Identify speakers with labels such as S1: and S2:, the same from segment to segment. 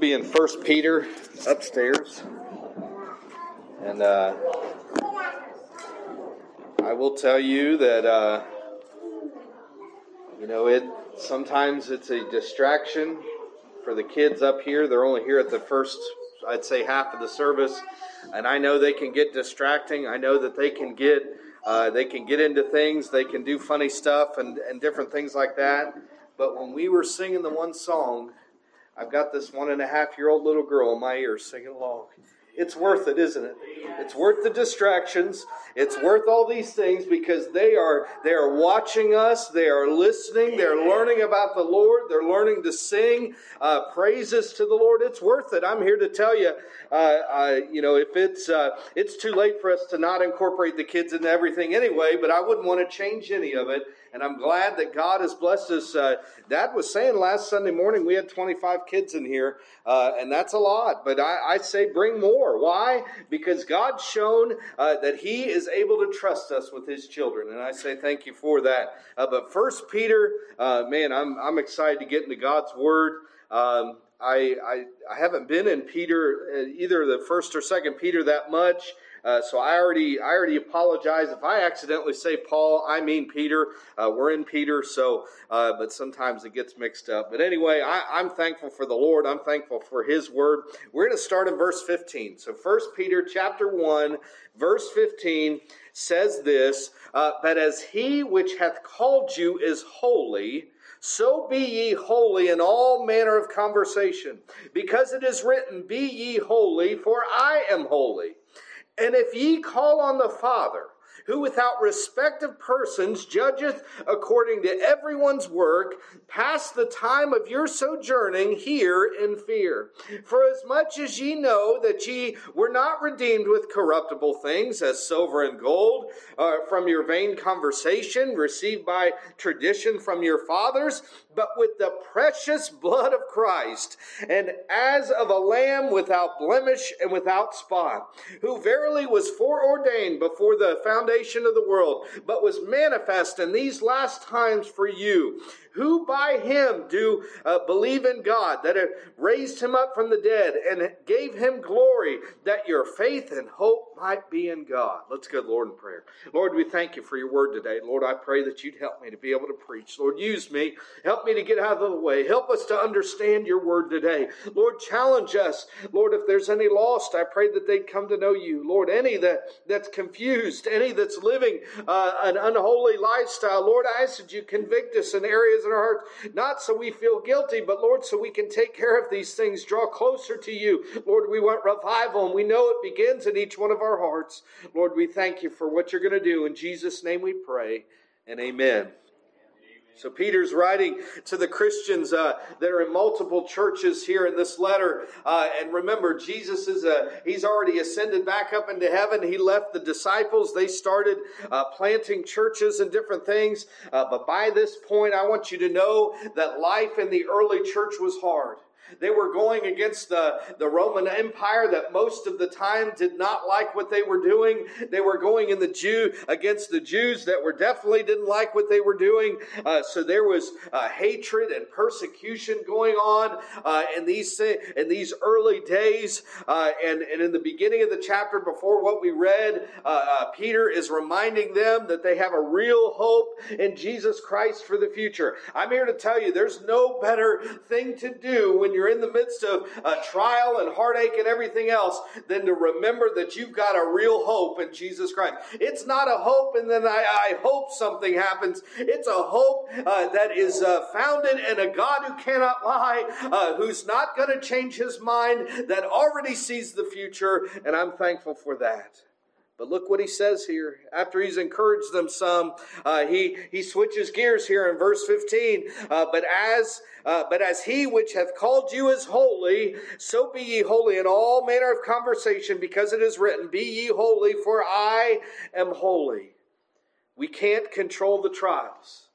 S1: be in First Peter upstairs, and uh, I will tell you that uh, you know it. Sometimes it's a distraction for the kids up here. They're only here at the first, I'd say, half of the service, and I know they can get distracting. I know that they can get uh, they can get into things. They can do funny stuff and and different things like that. But when we were singing the one song I've got this one and a half year old little girl in my ear singing along. It's worth it, isn't it? It's worth the distractions. It's worth all these things because they are they are watching us. They are listening. They're learning about the Lord. They're learning to sing uh, praises to the Lord. It's worth it. I'm here to tell you. Uh, uh, you know, if it's uh, it's too late for us to not incorporate the kids into everything anyway, but I wouldn't want to change any of it. And I'm glad that God has blessed us. Uh, Dad was saying last Sunday morning we had 25 kids in here, uh, and that's a lot. But I, I, say bring more. Why? Because God's shown uh, that He is able to trust us with His children, and I say thank you for that. Uh, but First Peter, uh, man, I'm I'm excited to get into God's Word. Um, I, I, I haven't been in Peter uh, either the first or second Peter that much. Uh, so I already I already apologize if I accidentally say Paul. I mean Peter. Uh, we're in Peter, so uh, but sometimes it gets mixed up. But anyway, I, am thankful for the Lord. I'm thankful for His word. We're going to start in verse 15. So First Peter chapter one, verse 15 says this: uh, "But as He which hath called you is holy." So be ye holy in all manner of conversation, because it is written, Be ye holy, for I am holy. And if ye call on the Father, who without respect of persons judgeth according to everyone's work, pass the time of your sojourning here in fear. For as much as ye know that ye were not redeemed with corruptible things, as silver and gold, uh, from your vain conversation received by tradition from your fathers, but with the precious blood of Christ, and as of a lamb without blemish and without spot, who verily was foreordained before the foundation of the world, but was manifest in these last times for you who by him do uh, believe in God, that have raised him up from the dead and gave him glory, that your faith and hope might be in God. Let's go, Lord, in prayer. Lord, we thank you for your word today. Lord, I pray that you'd help me to be able to preach. Lord, use me. Help me to get out of the way. Help us to understand your word today. Lord, challenge us. Lord, if there's any lost, I pray that they'd come to know you. Lord, any that, that's confused, any that's living uh, an unholy lifestyle, Lord, I ask that you convict us in areas in our hearts, not so we feel guilty, but Lord, so we can take care of these things, draw closer to you. Lord, we want revival, and we know it begins in each one of our hearts. Lord, we thank you for what you're going to do. In Jesus' name we pray, and amen. So Peter's writing to the Christians uh, that are in multiple churches here in this letter. Uh, and remember, Jesus is a, he's already ascended back up into heaven. He left the disciples. They started uh, planting churches and different things. Uh, but by this point, I want you to know that life in the early church was hard. They were going against the, the Roman Empire that most of the time did not like what they were doing. They were going in the Jew against the Jews that were definitely didn't like what they were doing. Uh, so there was uh, hatred and persecution going on uh, in these in these early days. Uh, and and in the beginning of the chapter before what we read, uh, uh, Peter is reminding them that they have a real hope in Jesus Christ for the future. I'm here to tell you, there's no better thing to do when you're in the midst of a trial and heartache and everything else than to remember that you've got a real hope in Jesus Christ. It's not a hope and then I, I hope something happens. It's a hope uh, that is uh, founded in a God who cannot lie, uh, who's not going to change his mind, that already sees the future, and I'm thankful for that. But look what he says here. After he's encouraged them some, uh, he, he switches gears here in verse 15. Uh, but as uh, but as he which hath called you is holy, so be ye holy in all manner of conversation, because it is written, Be ye holy, for I am holy. We can't control the trials.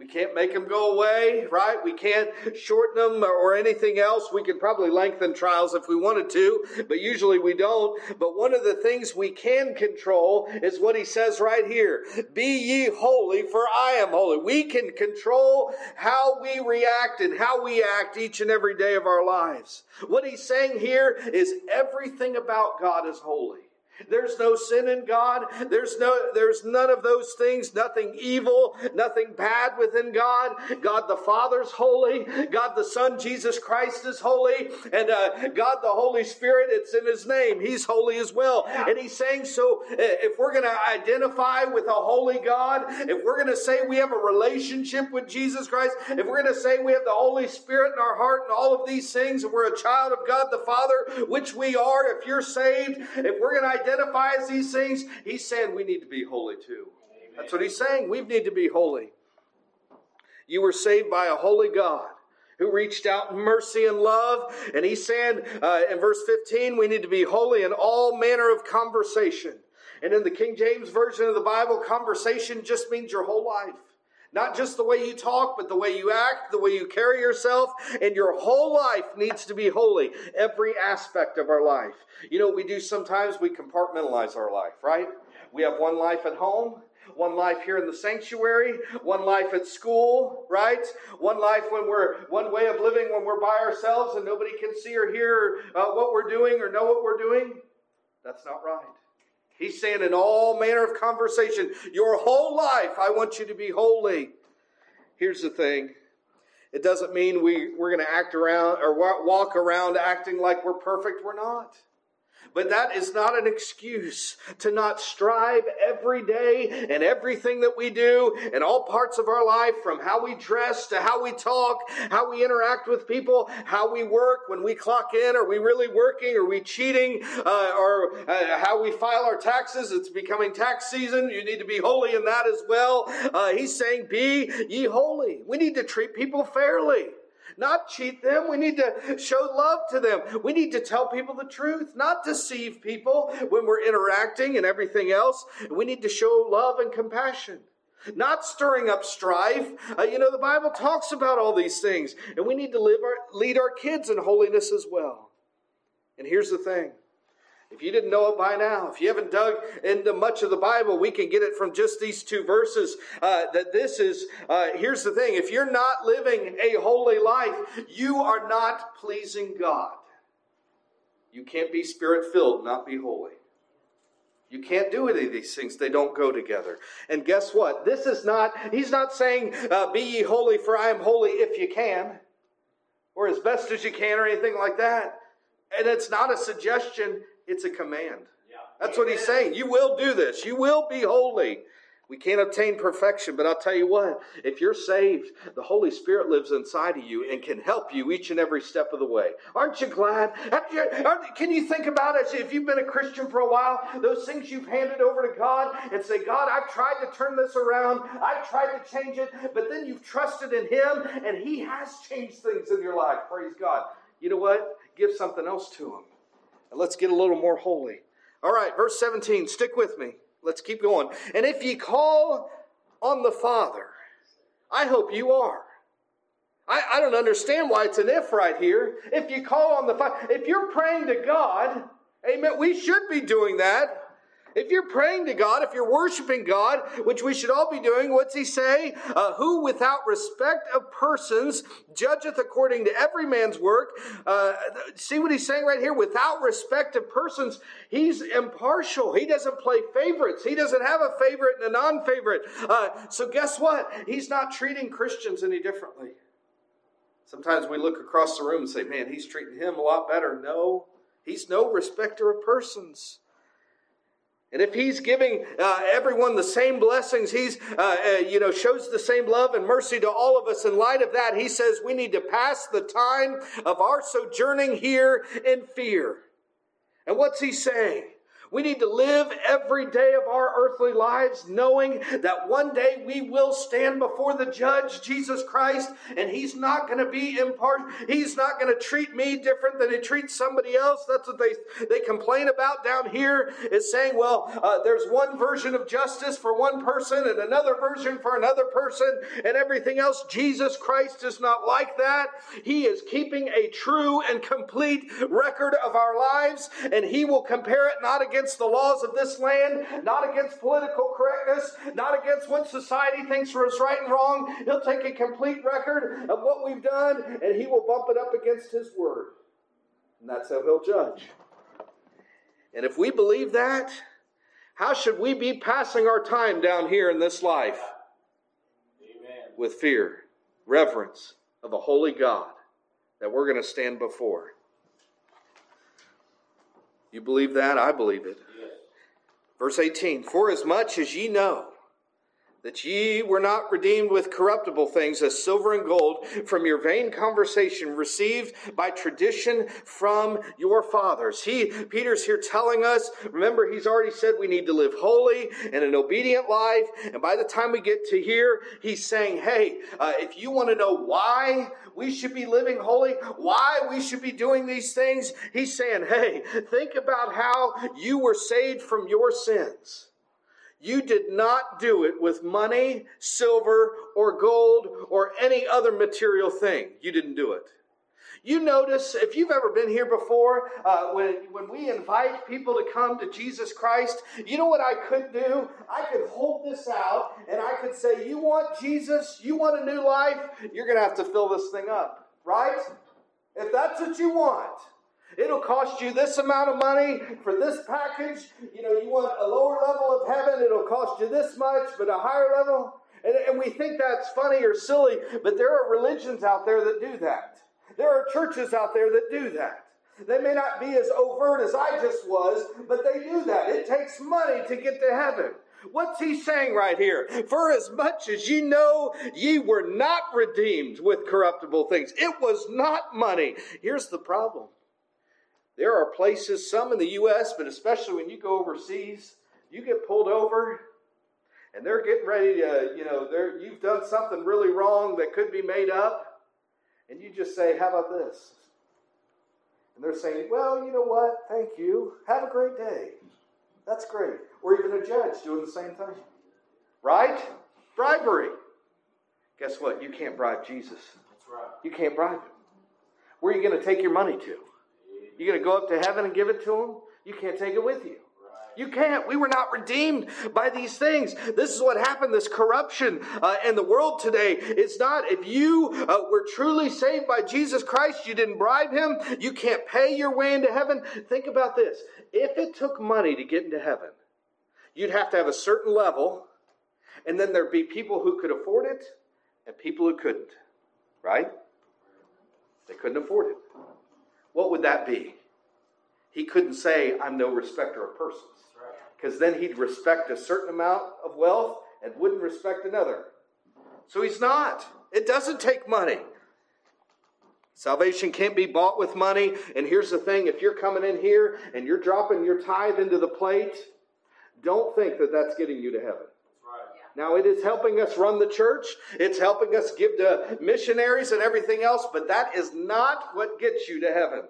S1: We can't make them go away, right? We can't shorten them or anything else. We could probably lengthen trials if we wanted to, but usually we don't. But one of the things we can control is what he says right here. Be ye holy, for I am holy. We can control how we react and how we act each and every day of our lives. What he's saying here is everything about God is holy. There's no sin in God. There's no, there's none of those things, nothing evil, nothing bad within God. God the Father's holy. God the Son, Jesus Christ is holy. And uh, God the Holy Spirit, it's in His name. He's holy as well. And He's saying, so uh, if we're going to identify with a holy God, if we're going to say we have a relationship with Jesus Christ, if we're going to say we have the Holy Spirit in our heart and all of these things, and we're a child of God the Father, which we are, if you're saved, if we're going to identify as these things, he's saying we need to be holy too. Amen. That's what he's saying. We need to be holy. You were saved by a holy God who reached out mercy and love. And he's saying uh, in verse 15, we need to be holy in all manner of conversation. And in the King James Version of the Bible, conversation just means your whole life. Not just the way you talk, but the way you act, the way you carry yourself, and your whole life needs to be holy. Every aspect of our life. You know what we do sometimes? We compartmentalize our life, right? We have one life at home, one life here in the sanctuary, one life at school, right? One life when we're, one way of living when we're by ourselves and nobody can see or hear uh, what we're doing or know what we're doing. That's not right. He's saying in all manner of conversation, your whole life, I want you to be holy. Here's the thing. It doesn't mean we, we're going to act around or walk around acting like we're perfect. We're not. But that is not an excuse to not strive every day and everything that we do in all parts of our life, from how we dress to how we talk, how we interact with people, how we work, when we clock in, are we really working? Are we cheating? Uh, or uh, how we file our taxes? It's becoming tax season. You need to be holy in that as well. Uh, he's saying, Be ye holy. We need to treat people fairly not cheat them. We need to show love to them. We need to tell people the truth, not deceive people when we're interacting and everything else. We need to show love and compassion. Not stirring up strife. Uh, you know, the Bible talks about all these things, and we need to live our, lead our kids in holiness as well. And here's the thing if you didn't know it by now, if you haven't dug into much of the Bible, we can get it from just these two verses. Uh, that this is, uh, here's the thing if you're not living a holy life, you are not pleasing God. You can't be spirit filled, not be holy. You can't do any of these things. They don't go together. And guess what? This is not, he's not saying, uh, be ye holy, for I am holy if you can, or as best as you can, or anything like that. And it's not a suggestion, it's a command. Yeah. That's what he's saying. You will do this. You will be holy. We can't obtain perfection, but I'll tell you what, if you're saved, the Holy Spirit lives inside of you and can help you each and every step of the way. Aren't you glad? Can you think about it if you've been a Christian for a while, those things you've handed over to God and say, God, I've tried to turn this around, I've tried to change it, but then you've trusted in Him and He has changed things in your life. Praise God. You know what? Give something else to Him. And let's get a little more holy. All right, verse 17, stick with me. Let's keep going. And if ye call on the Father, I hope you are. I, I don't understand why it's an if right here. If you call on the Father, if you're praying to God, amen, we should be doing that. If you're praying to God, if you're worshiping God, which we should all be doing, what's he say? Uh, who without respect of persons judgeth according to every man's work. Uh, see what he's saying right here? Without respect of persons, he's impartial. He doesn't play favorites. He doesn't have a favorite and a non-favorite. Uh, so guess what? He's not treating Christians any differently. Sometimes we look across the room and say, man, he's treating him a lot better. No, he's no respecter of persons. And if he's giving uh, everyone the same blessings, he's, uh, uh, you know, shows the same love and mercy to all of us. In light of that, he says we need to pass the time of our sojourning here in fear. And what's he saying? We need to live every day of our earthly lives knowing that one day we will stand before the judge, Jesus Christ, and he's not going to be impartial. He's not going to treat me different than he treats somebody else. That's what they, they complain about down here is saying, well, uh, there's one version of justice for one person and another version for another person and everything else. Jesus Christ is not like that. He is keeping a true and complete record of our lives and he will compare it not against against the laws of this land, not against political correctness, not against what society thinks us right and wrong. He'll take a complete record of what we've done and he will bump it up against his word. And that's how he'll judge. And if we believe that, how should we be passing our time down here in this life? Amen. With fear, reverence of a holy God that we're going to stand before. You believe that? I believe it. Verse 18 For as much as ye know that ye were not redeemed with corruptible things as silver and gold from your vain conversation received by tradition from your fathers. He, Peter's here telling us, remember, he's already said we need to live holy and an obedient life. And by the time we get to here, he's saying, hey, uh, if you want to know why we should be living holy, why we should be doing these things, he's saying, hey, think about how you were saved from your sins. You did not do it with money, silver, or gold, or any other material thing. You didn't do it. You notice, if you've ever been here before, uh, when, when we invite people to come to Jesus Christ, you know what I could do? I could hold this out and I could say, You want Jesus? You want a new life? You're going to have to fill this thing up, right? If that's what you want. It'll cost you this amount of money for this package. You know, you want a lower level of heaven, it'll cost you this much, but a higher level. And, and we think that's funny or silly, but there are religions out there that do that. There are churches out there that do that. They may not be as overt as I just was, but they do that. It takes money to get to heaven. What's he saying right here? For as much as ye know, ye were not redeemed with corruptible things. It was not money. Here's the problem there are places, some in the U.S., but especially when you go overseas, you get pulled over and they're getting ready to, you know, you've done something really wrong that could be made up, and you just say, How about this? And they're saying, Well, you know what? Thank you. Have a great day. That's great. Or even a judge doing the same thing. Right? Bribery. Guess what? You can't bribe Jesus. That's right. You can't bribe him. Where are you going to take your money to? You going to go up to heaven and give it to them? You can't take it with you. You can't. We were not redeemed by these things. This is what happened. This corruption uh, in the world today. It's not if you uh, were truly saved by Jesus Christ, you didn't bribe him, you can't pay your way into heaven. Think about this. If it took money to get into heaven, you'd have to have a certain level, and then there'd be people who could afford it and people who couldn't. Right? They couldn't afford it what would that be? He couldn't say, I'm no respecter of persons. Because then he'd respect a certain amount of wealth and wouldn't respect another. So he's not. It doesn't take money. Salvation can't be bought with money. And here's the thing if you're coming in here and you're dropping your tithe into the plate, don't think that that's getting you to heaven. Now, it is helping us run the church. It's helping us give to missionaries and everything else, but that is not what gets you to heaven.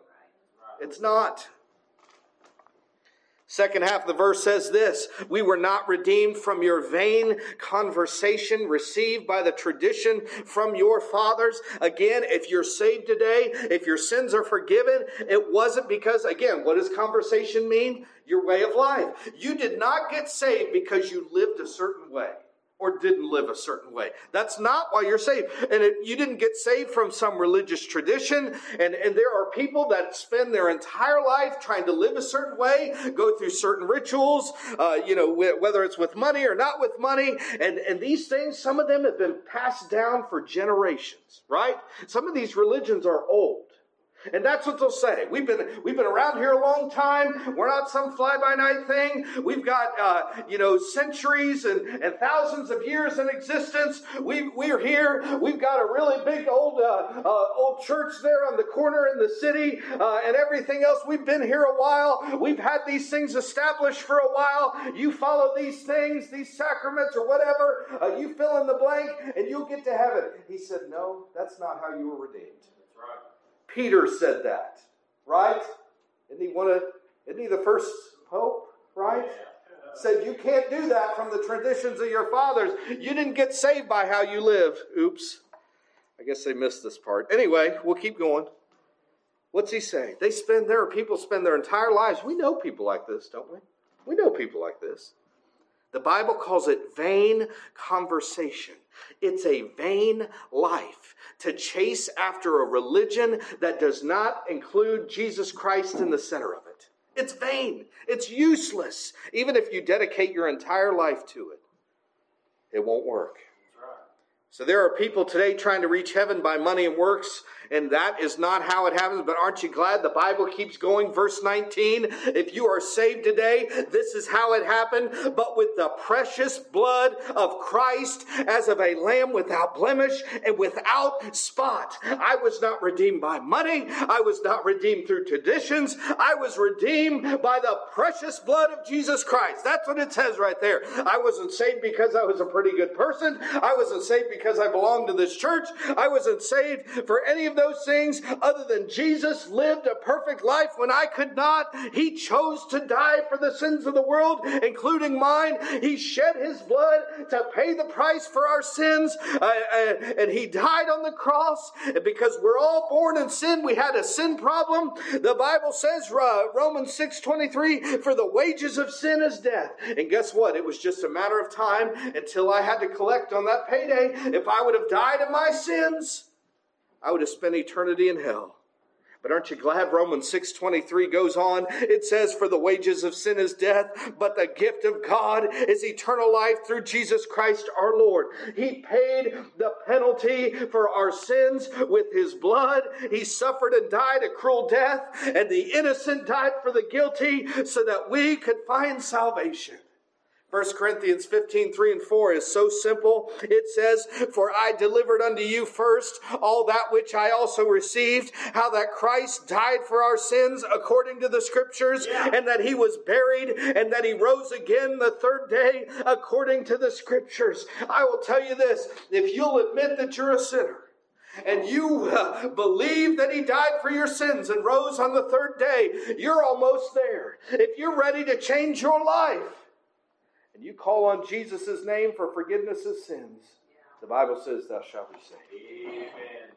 S1: It's not. Second half of the verse says this We were not redeemed from your vain conversation received by the tradition from your fathers. Again, if you're saved today, if your sins are forgiven, it wasn't because, again, what does conversation mean? Your way of life. You did not get saved because you lived a certain way or didn't live a certain way. That's not why you're saved. And it, you didn't get saved from some religious tradition. And, and there are people that spend their entire life trying to live a certain way, go through certain rituals, uh, you know, whether it's with money or not with money. And, and these things, some of them have been passed down for generations, right? Some of these religions are old. And that's what they'll say. We've been we've been around here a long time. We're not some fly by night thing. We've got uh, you know centuries and, and thousands of years in existence. We we're here. We've got a really big old uh, uh, old church there on the corner in the city uh, and everything else. We've been here a while. We've had these things established for a while. You follow these things, these sacraments or whatever. Uh, you fill in the blank, and you'll get to heaven. He said, "No, that's not how you were redeemed." Peter said that, right? Isn't he one of, isn't he the first pope, right? Said you can't do that from the traditions of your fathers. You didn't get saved by how you live. Oops. I guess they missed this part. Anyway, we'll keep going. What's he saying? They spend there people spend their entire lives. We know people like this, don't we? We know people like this. The Bible calls it vain conversation. It's a vain life to chase after a religion that does not include Jesus Christ in the center of it. It's vain. It's useless. Even if you dedicate your entire life to it, it won't work. So there are people today trying to reach heaven by money and works and that is not how it happens. But aren't you glad the Bible keeps going? Verse 19 If you are saved today, this is how it happened, but with the precious blood of Christ as of a lamb without blemish and without spot. I was not redeemed by money, I was not redeemed through traditions, I was redeemed by the precious blood of Jesus Christ. That's what it says right there. I wasn't saved because I was a pretty good person, I wasn't saved because I belonged to this church, I wasn't saved for any of those things other than Jesus lived a perfect life when I could not. He chose to die for the sins of the world, including mine. He shed his blood to pay the price for our sins, uh, uh, and he died on the cross because we're all born in sin. We had a sin problem. The Bible says, uh, Romans 6 23, for the wages of sin is death. And guess what? It was just a matter of time until I had to collect on that payday. If I would have died of my sins, I would have spent eternity in hell. But aren't you glad Romans 6:23 goes on? It says for the wages of sin is death, but the gift of God is eternal life through Jesus Christ our Lord. He paid the penalty for our sins with his blood. He suffered and died a cruel death, and the innocent died for the guilty so that we could find salvation. 1 Corinthians 15, 3 and 4 is so simple. It says, For I delivered unto you first all that which I also received, how that Christ died for our sins according to the scriptures, yeah. and that he was buried, and that he rose again the third day according to the scriptures. I will tell you this, if you'll admit that you're a sinner, and you uh, believe that he died for your sins and rose on the third day, you're almost there. If you're ready to change your life, and you call on Jesus' name for forgiveness of sins, the Bible says, Thou shalt be saved. Amen.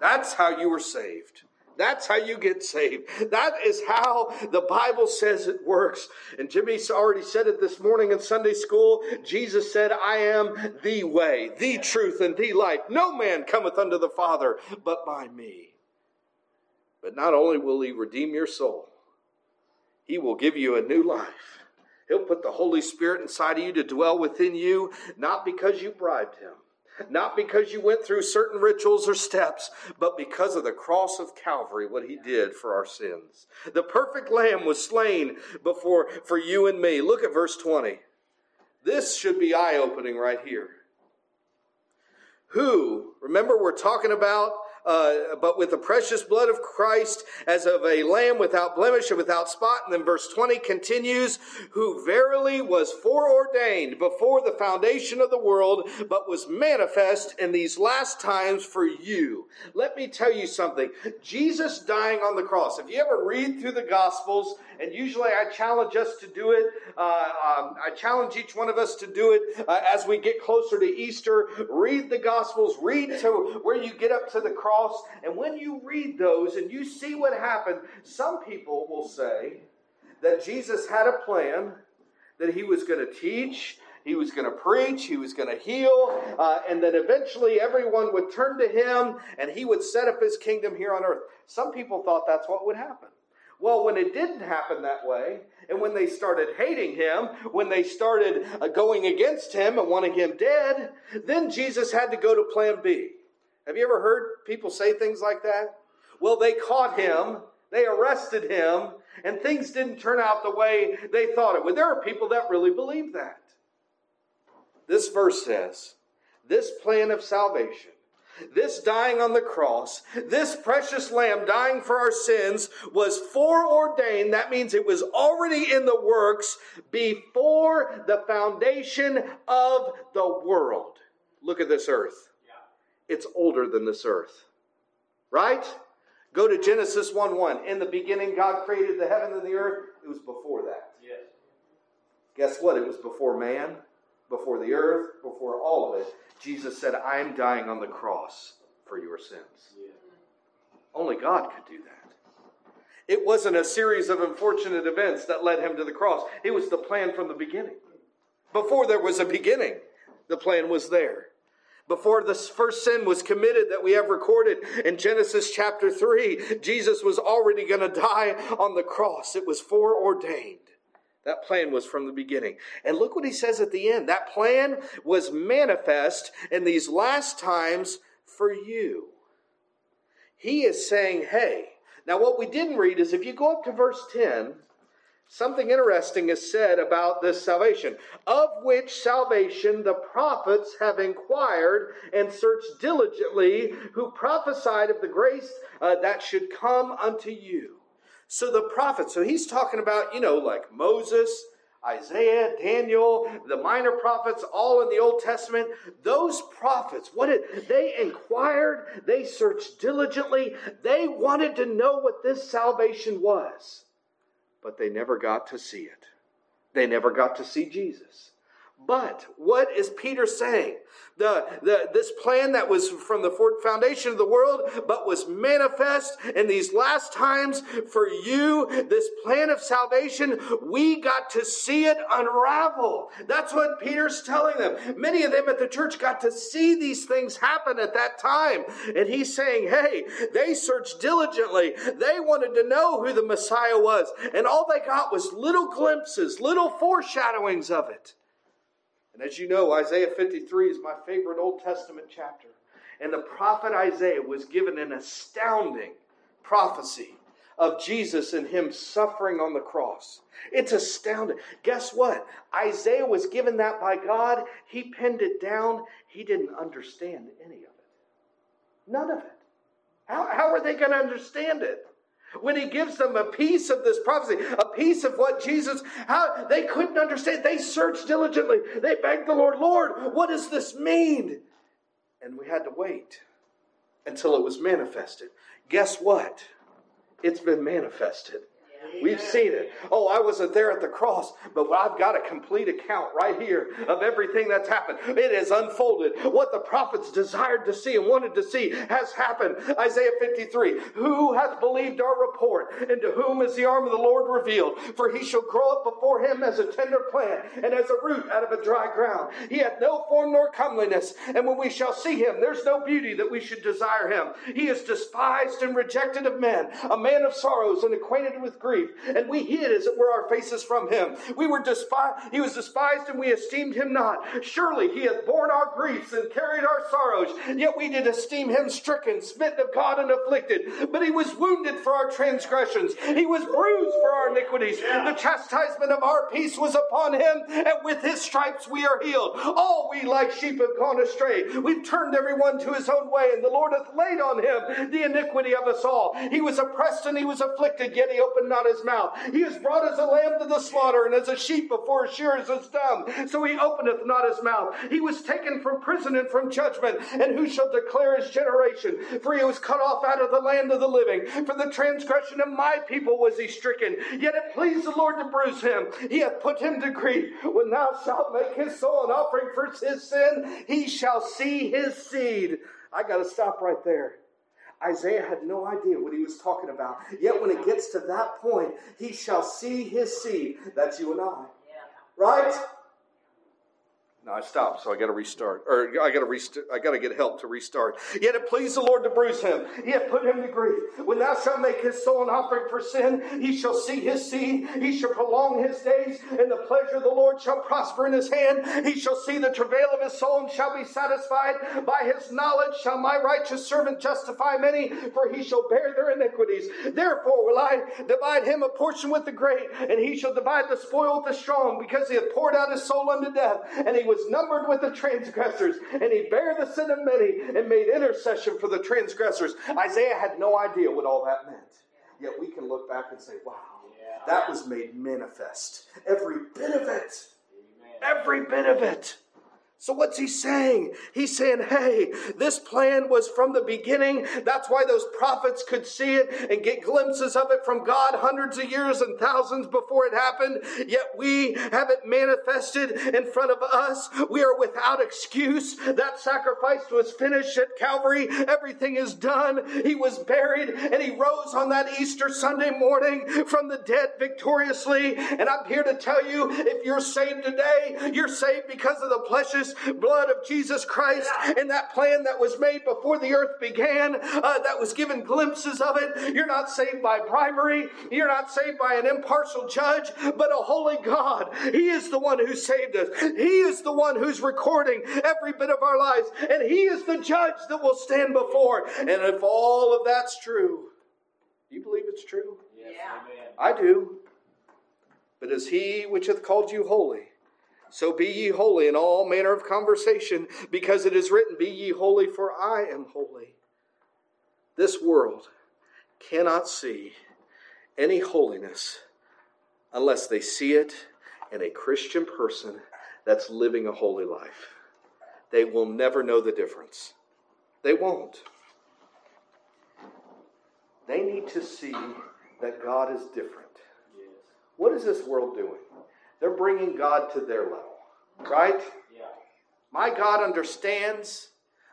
S1: That's how you were saved. That's how you get saved. That is how the Bible says it works. And Jimmy's already said it this morning in Sunday school. Jesus said, I am the way, the truth, and the life. No man cometh unto the Father but by me. But not only will he redeem your soul, he will give you a new life. He'll put the Holy Spirit inside of you to dwell within you, not because you bribed him, not because you went through certain rituals or steps, but because of the cross of Calvary, what he did for our sins. The perfect lamb was slain before for you and me. Look at verse 20. This should be eye opening right here. Who, remember, we're talking about uh, but with the precious blood of Christ as of a lamb without blemish and without spot. And then verse 20 continues, who verily was foreordained before the foundation of the world, but was manifest in these last times for you. Let me tell you something. Jesus dying on the cross. If you ever read through the Gospels, and usually I challenge us to do it. Uh, um, I challenge each one of us to do it uh, as we get closer to Easter. Read the Gospels, read to where you get up to the cross, and when you read those and you see what happened, some people will say that Jesus had a plan that he was going to teach. He was going to preach, he was going to heal, uh, and then eventually everyone would turn to him and he would set up his kingdom here on earth. Some people thought that's what would happen. Well, when it didn't happen that way, and when they started hating him, when they started uh, going against him and wanting him dead, then Jesus had to go to plan B. Have you ever heard people say things like that? Well, they caught him, they arrested him, and things didn't turn out the way they thought it would. There are people that really believe that. This verse says, this plan of salvation this dying on the cross, this precious lamb dying for our sins was foreordained. That means it was already in the works before the foundation of the world. Look at this earth. It's older than this earth. Right? Go to Genesis 1 1. In the beginning, God created the heaven and the earth. It was before that. Yes. Guess what? It was before man, before the earth, before all of it. Jesus said, I am dying on the cross for your sins. Yeah. Only God could do that. It wasn't a series of unfortunate events that led him to the cross, it was the plan from the beginning. Before there was a beginning, the plan was there. Before the first sin was committed that we have recorded in Genesis chapter 3, Jesus was already going to die on the cross. It was foreordained. That plan was from the beginning. And look what he says at the end. That plan was manifest in these last times for you. He is saying, hey, now what we didn't read is if you go up to verse 10, something interesting is said about this salvation, of which salvation the prophets have inquired and searched diligently, who prophesied of the grace uh, that should come unto you. So the prophets, so he's talking about, you know, like Moses, Isaiah, Daniel, the minor prophets, all in the Old Testament. Those prophets, what did they inquired? They searched diligently. They wanted to know what this salvation was, but they never got to see it. They never got to see Jesus. But what is Peter saying? The, the, this plan that was from the foundation of the world, but was manifest in these last times for you, this plan of salvation, we got to see it unravel. That's what Peter's telling them. Many of them at the church got to see these things happen at that time. And he's saying, hey, they searched diligently. They wanted to know who the Messiah was. And all they got was little glimpses, little foreshadowings of it. And as you know, Isaiah 53 is my favorite Old Testament chapter. And the prophet Isaiah was given an astounding prophecy of Jesus and him suffering on the cross. It's astounding. Guess what? Isaiah was given that by God. He penned it down. He didn't understand any of it. None of it. How, how are they going to understand it? When he gives them a piece of this prophecy, a piece of what Jesus, how they couldn't understand. They searched diligently. They begged the Lord, Lord, what does this mean? And we had to wait until it was manifested. Guess what? It's been manifested. We've seen it. Oh, I wasn't there at the cross, but I've got a complete account right here of everything that's happened. It has unfolded. What the prophets desired to see and wanted to see has happened. Isaiah 53 Who hath believed our report, and to whom is the arm of the Lord revealed? For he shall grow up before him as a tender plant, and as a root out of a dry ground. He hath no form nor comeliness, and when we shall see him, there's no beauty that we should desire him. He is despised and rejected of men, a man of sorrows and acquainted with grief grief, and we hid, as it were, our faces from him. We were despised, he was despised, and we esteemed him not. Surely he hath borne our griefs and carried our sorrows, yet we did esteem him stricken, smitten of God, and afflicted. But he was wounded for our transgressions, he was bruised for our iniquities. The chastisement of our peace was upon him, and with his stripes we are healed. All we like sheep have gone astray. We've turned everyone to his own way, and the Lord hath laid on him the iniquity of us all. He was oppressed and he was afflicted, yet he opened not his mouth. He is brought as a lamb to the slaughter, and as a sheep before his shearers is dumb. So he openeth not his mouth. He was taken from prison and from judgment. And who shall declare his generation? For he was cut off out of the land of the living. For the transgression of my people was he stricken. Yet it pleased the Lord to bruise him. He hath put him to grief. When thou shalt make his soul an offering for his sin, he shall see his seed. I got to stop right there. Isaiah had no idea what he was talking about. Yet when it gets to that point, he shall see his seed. That's you and I. Right? No, I stopped, so I got to restart, or I got to rest- I got to get help to restart. Yet it pleased the Lord to bruise him. Yet put him to grief. When thou shalt make his soul an offering for sin, he shall see his seed. He shall prolong his days, and the pleasure of the Lord shall prosper in his hand. He shall see the travail of his soul and shall be satisfied. By his knowledge shall my righteous servant justify many, for he shall bear their iniquities. Therefore will I divide him a portion with the great, and he shall divide the spoil with the strong, because he hath poured out his soul unto death, and he was was numbered with the transgressors, and he bare the sin of many and made intercession for the transgressors. Isaiah had no idea what all that meant. Yet we can look back and say, wow, that was made manifest. Every bit of it. Every bit of it. So, what's he saying? He's saying, hey, this plan was from the beginning. That's why those prophets could see it and get glimpses of it from God hundreds of years and thousands before it happened. Yet we have it manifested in front of us. We are without excuse. That sacrifice was finished at Calvary. Everything is done. He was buried and he rose on that Easter Sunday morning from the dead victoriously. And I'm here to tell you if you're saved today, you're saved because of the precious precious blood of Jesus Christ and that plan that was made before the earth began, uh, that was given glimpses of it. You're not saved by bribery. You're not saved by an impartial judge, but a holy God. He is the one who saved us. He is the one who's recording every bit of our lives. And He is the judge that will stand before. And if all of that's true, do you believe it's true?
S2: Yes,
S1: yeah. I do. But is He which hath called you holy? So be ye holy in all manner of conversation, because it is written, Be ye holy, for I am holy. This world cannot see any holiness unless they see it in a Christian person that's living a holy life. They will never know the difference. They won't. They need to see that God is different. What is this world doing? They're bringing God to their level, right?
S2: Yeah.
S1: My God understands.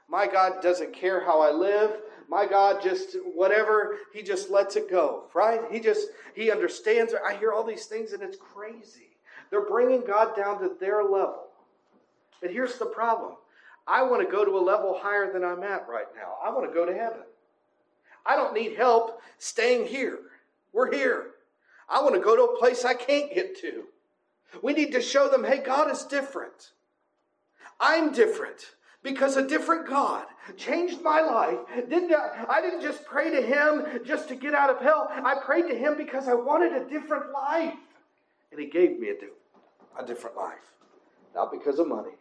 S1: My God doesn't care how I live. My God just whatever, he just lets it go, right? He just he understands. I hear all these things and it's crazy. They're bringing God down to their level. But here's the problem. I want to go to a level higher than I'm at right now. I want to go to heaven. I don't need help staying here. We're here. I want to go to a place I can't get to. We need to show them, hey, God is different. I'm different because a different God changed my life. Didn't I, I didn't just pray to Him just to get out of hell. I prayed to Him because I wanted a different life. And He gave me a, a different life. Not because of money,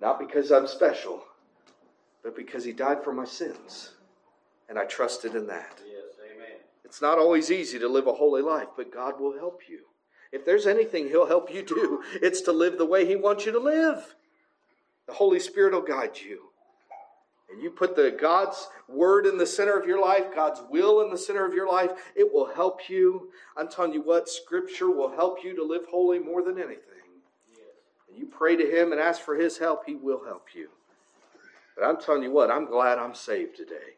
S1: not because I'm special, but because He died for my sins. And I trusted in that.
S2: Yes, amen.
S1: It's not always easy to live a holy life, but God will help you. If there's anything He'll help you do, it's to live the way He wants you to live. The Holy Spirit will guide you. And you put the God's word in the center of your life, God's will in the center of your life, it will help you. I'm telling you what, Scripture will help you to live holy more than anything. And you pray to Him and ask for His help, He will help you. But I'm telling you what, I'm glad I'm saved today.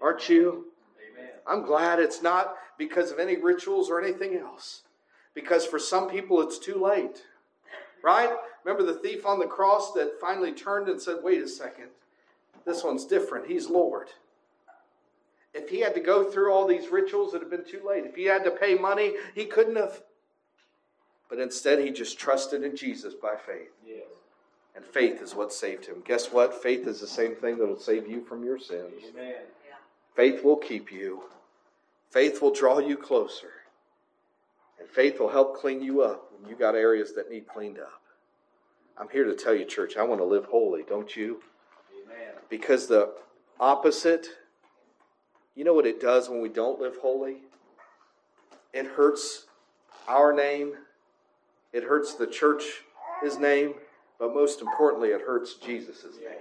S1: Aren't you?
S2: Amen.
S1: I'm glad it's not because of any rituals or anything else because for some people it's too late. Right? Remember the thief on the cross that finally turned and said, Wait a second, this one's different. He's Lord. If he had to go through all these rituals, it would have been too late. If he had to pay money, he couldn't have. But instead, he just trusted in Jesus by faith.
S2: Yes.
S1: And faith is what saved him. Guess what? Faith is the same thing that will save you from your sins.
S2: Amen.
S1: Faith will keep you, faith will draw you closer. And faith will help clean you up when you got areas that need cleaned up. I'm here to tell you, church, I want to live holy, don't you?
S2: Amen.
S1: Because the opposite, you know what it does when we don't live holy? It hurts our name, it hurts the church, his name, but most importantly, it hurts Jesus' name.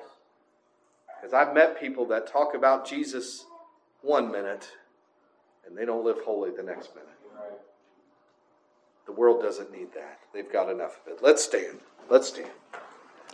S1: Because I've met people that talk about Jesus one minute and they don't live holy the next minute. The world doesn't need that. They've got enough of it. Let's stand. Let's stand.